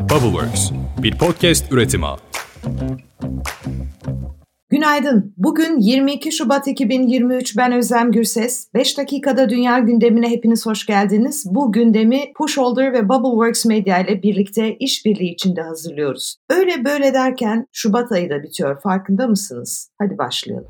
Bubbleworks, bir podcast üretimi. Günaydın. Bugün 22 Şubat 2023 ben Özlem Gürses. 5 dakikada dünya gündemine hepiniz hoş geldiniz. Bu gündemi Pushholder ve Bubbleworks Media ile birlikte işbirliği içinde hazırlıyoruz. Öyle böyle derken Şubat ayı da bitiyor farkında mısınız? Hadi başlayalım.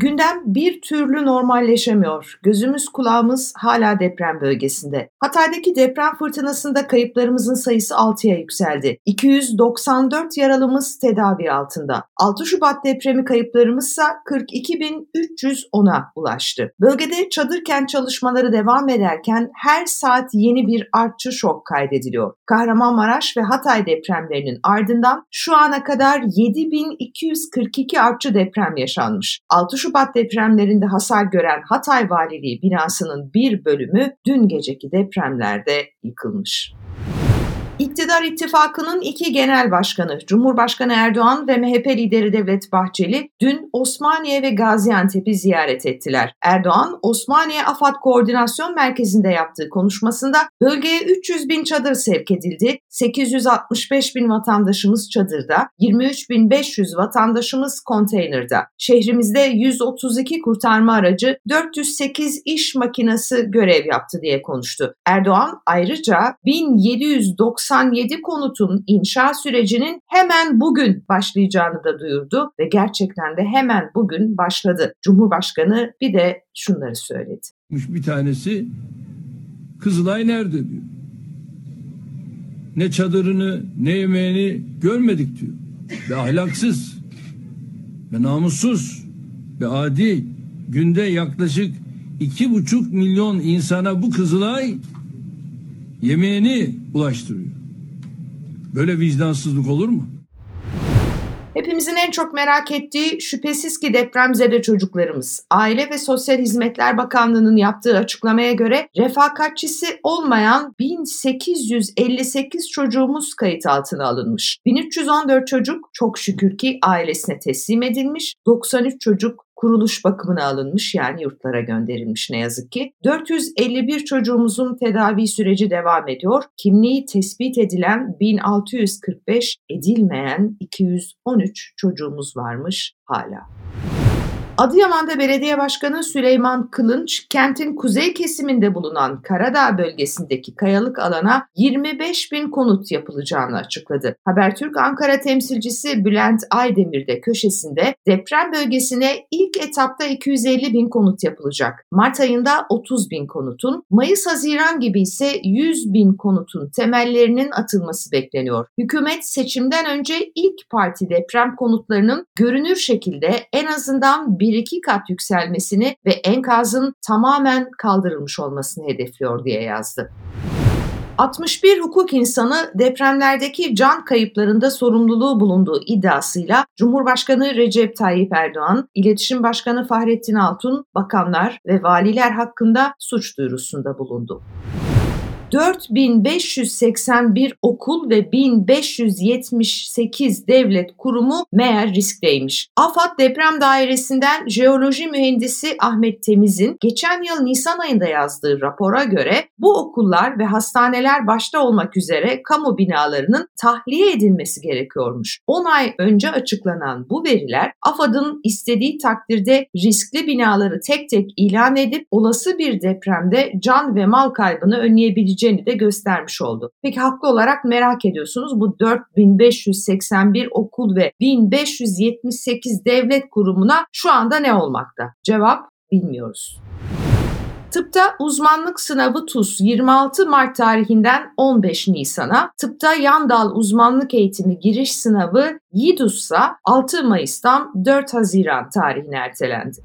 Gündem bir türlü normalleşemiyor. Gözümüz kulağımız hala deprem bölgesinde. Hatay'daki deprem fırtınasında kayıplarımızın sayısı 6'ya yükseldi. 294 yaralımız tedavi altında. 6 Şubat depremi kayıplarımızsa 42.310'a ulaştı. Bölgede çadır kent çalışmaları devam ederken her saat yeni bir artçı şok kaydediliyor. Kahramanmaraş ve Hatay depremlerinin ardından şu ana kadar 7242 artçı deprem yaşanmış. 6 Şubat Şubat depremlerinde hasar gören Hatay Valiliği binasının bir bölümü dün geceki depremlerde yıkılmış. İktidar ittifakının iki genel başkanı Cumhurbaşkanı Erdoğan ve MHP lideri Devlet Bahçeli dün Osmaniye ve Gaziantep'i ziyaret ettiler. Erdoğan Osmaniye Afat Koordinasyon Merkezi'nde yaptığı konuşmasında bölgeye 300 bin çadır sevk edildi, 865 bin vatandaşımız çadırda, 23 bin 500 vatandaşımız konteynerda. Şehrimizde 132 kurtarma aracı, 408 iş makinesi görev yaptı diye konuştu. Erdoğan ayrıca 1790 97 konutun inşa sürecinin hemen bugün başlayacağını da duyurdu ve gerçekten de hemen bugün başladı. Cumhurbaşkanı bir de şunları söyledi. Bir tanesi Kızılay nerede diyor. Ne çadırını ne yemeğini görmedik diyor. Ve ahlaksız ve namussuz ve adi günde yaklaşık iki buçuk milyon insana bu Kızılay yemeğini ulaştırıyor. Böyle vicdansızlık olur mu? Hepimizin en çok merak ettiği şüphesiz ki depremzede çocuklarımız. Aile ve Sosyal Hizmetler Bakanlığı'nın yaptığı açıklamaya göre refakatçisi olmayan 1858 çocuğumuz kayıt altına alınmış. 1314 çocuk çok şükür ki ailesine teslim edilmiş. 93 çocuk kuruluş bakımına alınmış yani yurtlara gönderilmiş ne yazık ki. 451 çocuğumuzun tedavi süreci devam ediyor. Kimliği tespit edilen 1645, edilmeyen 213 çocuğumuz varmış hala. Adıyaman'da belediye başkanı Süleyman Kılınç, kentin kuzey kesiminde bulunan Karadağ bölgesindeki kayalık alana 25 bin konut yapılacağını açıkladı. Habertürk Ankara temsilcisi Bülent Aydemir de köşesinde deprem bölgesine ilk etapta 250 bin konut yapılacak. Mart ayında 30 bin konutun, Mayıs-Haziran gibi ise 100 bin konutun temellerinin atılması bekleniyor. Hükümet seçimden önce ilk parti deprem konutlarının görünür şekilde en azından bir bir iki kat yükselmesini ve enkazın tamamen kaldırılmış olmasını hedefliyor diye yazdı. 61 hukuk insanı depremlerdeki can kayıplarında sorumluluğu bulunduğu iddiasıyla Cumhurbaşkanı Recep Tayyip Erdoğan, İletişim Başkanı Fahrettin Altun, bakanlar ve valiler hakkında suç duyurusunda bulundu. 4581 okul ve 1578 devlet kurumu meğer riskteymiş. AFAD Deprem Dairesi'nden jeoloji mühendisi Ahmet Temiz'in geçen yıl Nisan ayında yazdığı rapora göre bu okullar ve hastaneler başta olmak üzere kamu binalarının tahliye edilmesi gerekiyormuş. 10 ay önce açıklanan bu veriler AFAD'ın istediği takdirde riskli binaları tek tek ilan edip olası bir depremde can ve mal kaybını önleyebileceğini olabileceğini de göstermiş oldu. Peki haklı olarak merak ediyorsunuz bu 4581 okul ve 1578 devlet kurumuna şu anda ne olmakta? Cevap bilmiyoruz. Tıpta uzmanlık sınavı TUS 26 Mart tarihinden 15 Nisan'a, tıpta yan dal uzmanlık eğitimi giriş sınavı YİDUS ise 6 Mayıs'tan 4 Haziran tarihine ertelendi.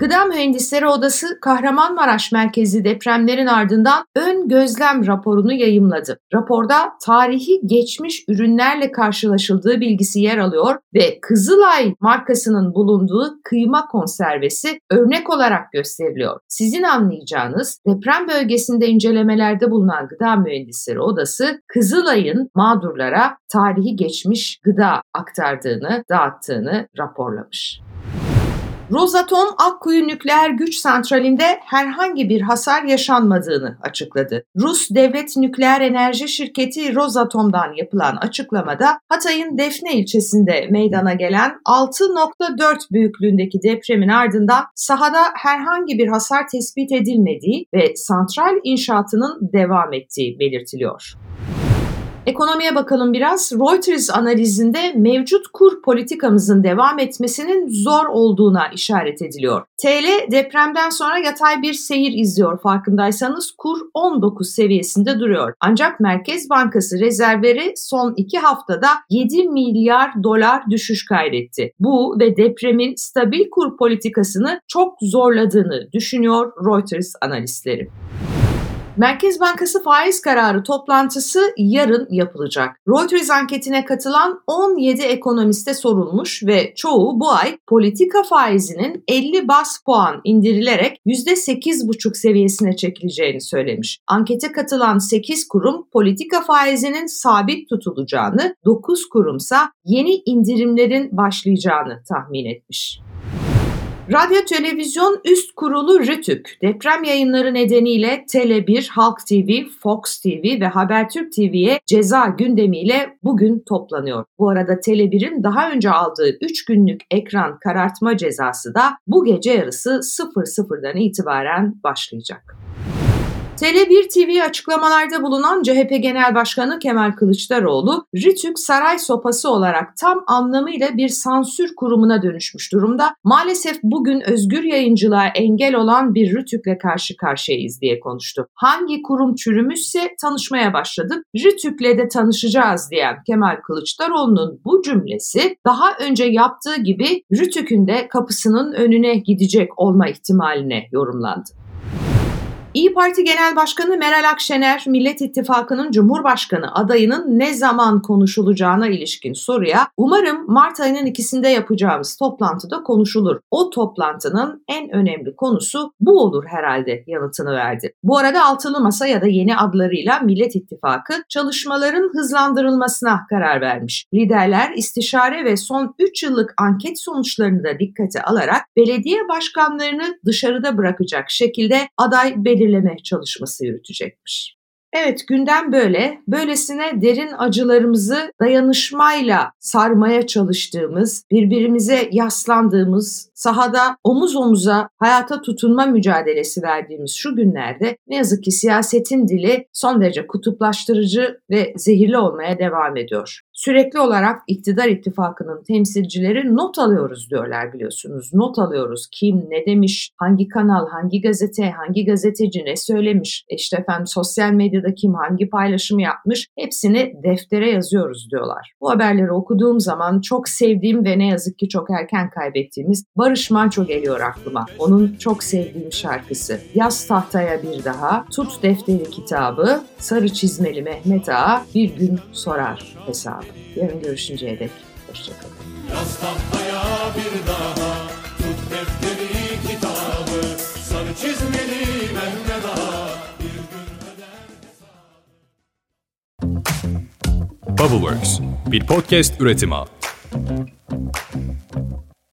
Gıda Mühendisleri Odası Kahramanmaraş merkezi depremlerin ardından ön gözlem raporunu yayımladı. Raporda tarihi geçmiş ürünlerle karşılaşıldığı bilgisi yer alıyor ve Kızılay markasının bulunduğu kıyma konservesi örnek olarak gösteriliyor. Sizin anlayacağınız deprem bölgesinde incelemelerde bulunan Gıda Mühendisleri Odası Kızılay'ın mağdurlara tarihi geçmiş gıda aktardığını, dağıttığını raporlamış. Rosatom Akkuyu Nükleer Güç Santrali'nde herhangi bir hasar yaşanmadığını açıkladı. Rus Devlet Nükleer Enerji Şirketi Rosatom'dan yapılan açıklamada Hatay'ın Defne ilçesinde meydana gelen 6.4 büyüklüğündeki depremin ardından sahada herhangi bir hasar tespit edilmediği ve santral inşaatının devam ettiği belirtiliyor. Ekonomiye bakalım biraz. Reuters analizinde mevcut kur politikamızın devam etmesinin zor olduğuna işaret ediliyor. TL depremden sonra yatay bir seyir izliyor farkındaysanız kur 19 seviyesinde duruyor. Ancak Merkez Bankası rezervleri son iki haftada 7 milyar dolar düşüş kaydetti. Bu ve depremin stabil kur politikasını çok zorladığını düşünüyor Reuters analistleri. Merkez Bankası faiz kararı toplantısı yarın yapılacak. Reuters anketine katılan 17 ekonomiste sorulmuş ve çoğu bu ay politika faizinin 50 bas puan indirilerek %8,5 seviyesine çekileceğini söylemiş. Ankete katılan 8 kurum politika faizinin sabit tutulacağını, 9 kurumsa yeni indirimlerin başlayacağını tahmin etmiş. Radyo Televizyon Üst Kurulu RTÜK deprem yayınları nedeniyle Tele1, Halk TV, Fox TV ve Habertürk TV'ye ceza gündemiyle bugün toplanıyor. Bu arada Tele1'in daha önce aldığı 3 günlük ekran karartma cezası da bu gece yarısı 00'dan itibaren başlayacak. Tele1 TV açıklamalarda bulunan CHP Genel Başkanı Kemal Kılıçdaroğlu, RİTÜK saray sopası olarak tam anlamıyla bir sansür kurumuna dönüşmüş durumda. Maalesef bugün özgür yayıncılığa engel olan bir RİTÜK'le karşı karşıyayız diye konuştu. Hangi kurum çürümüşse tanışmaya başladık. RİTÜK'le de tanışacağız diyen Kemal Kılıçdaroğlu'nun bu cümlesi daha önce yaptığı gibi RİTÜK'ün de kapısının önüne gidecek olma ihtimaline yorumlandı. İyi Parti Genel Başkanı Meral Akşener, Millet İttifakı'nın Cumhurbaşkanı adayının ne zaman konuşulacağına ilişkin soruya umarım Mart ayının ikisinde yapacağımız toplantıda konuşulur. O toplantının en önemli konusu bu olur herhalde yanıtını verdi. Bu arada Altılı Masa ya da yeni adlarıyla Millet İttifakı çalışmaların hızlandırılmasına karar vermiş. Liderler istişare ve son 3 yıllık anket sonuçlarını da dikkate alarak belediye başkanlarını dışarıda bırakacak şekilde aday belirlenmiştir belirleme çalışması yürütecekmiş. Evet gündem böyle. Böylesine derin acılarımızı dayanışmayla sarmaya çalıştığımız, birbirimize yaslandığımız, sahada omuz omuza hayata tutunma mücadelesi verdiğimiz şu günlerde ne yazık ki siyasetin dili son derece kutuplaştırıcı ve zehirli olmaya devam ediyor. Sürekli olarak iktidar ittifakının temsilcileri not alıyoruz diyorlar biliyorsunuz. Not alıyoruz kim ne demiş, hangi kanal, hangi gazete, hangi gazeteci ne söylemiş, işte efendim sosyal medyada kim hangi paylaşımı yapmış hepsini deftere yazıyoruz diyorlar. Bu haberleri okuduğum zaman çok sevdiğim ve ne yazık ki çok erken kaybettiğimiz Barış Manço geliyor aklıma. Onun çok sevdiğim şarkısı. Yaz tahtaya bir daha, tut defteri kitabı, sarı çizmeli Mehmet Ağa bir gün sorar hesabı. Yarın görüşünceye dek hoşçakalın. Yaz tahtaya bir daha, tut defteri kitabı, sarı çizmeli Mehmet Ağa bir gün Bubbleworks bir podcast üretimi.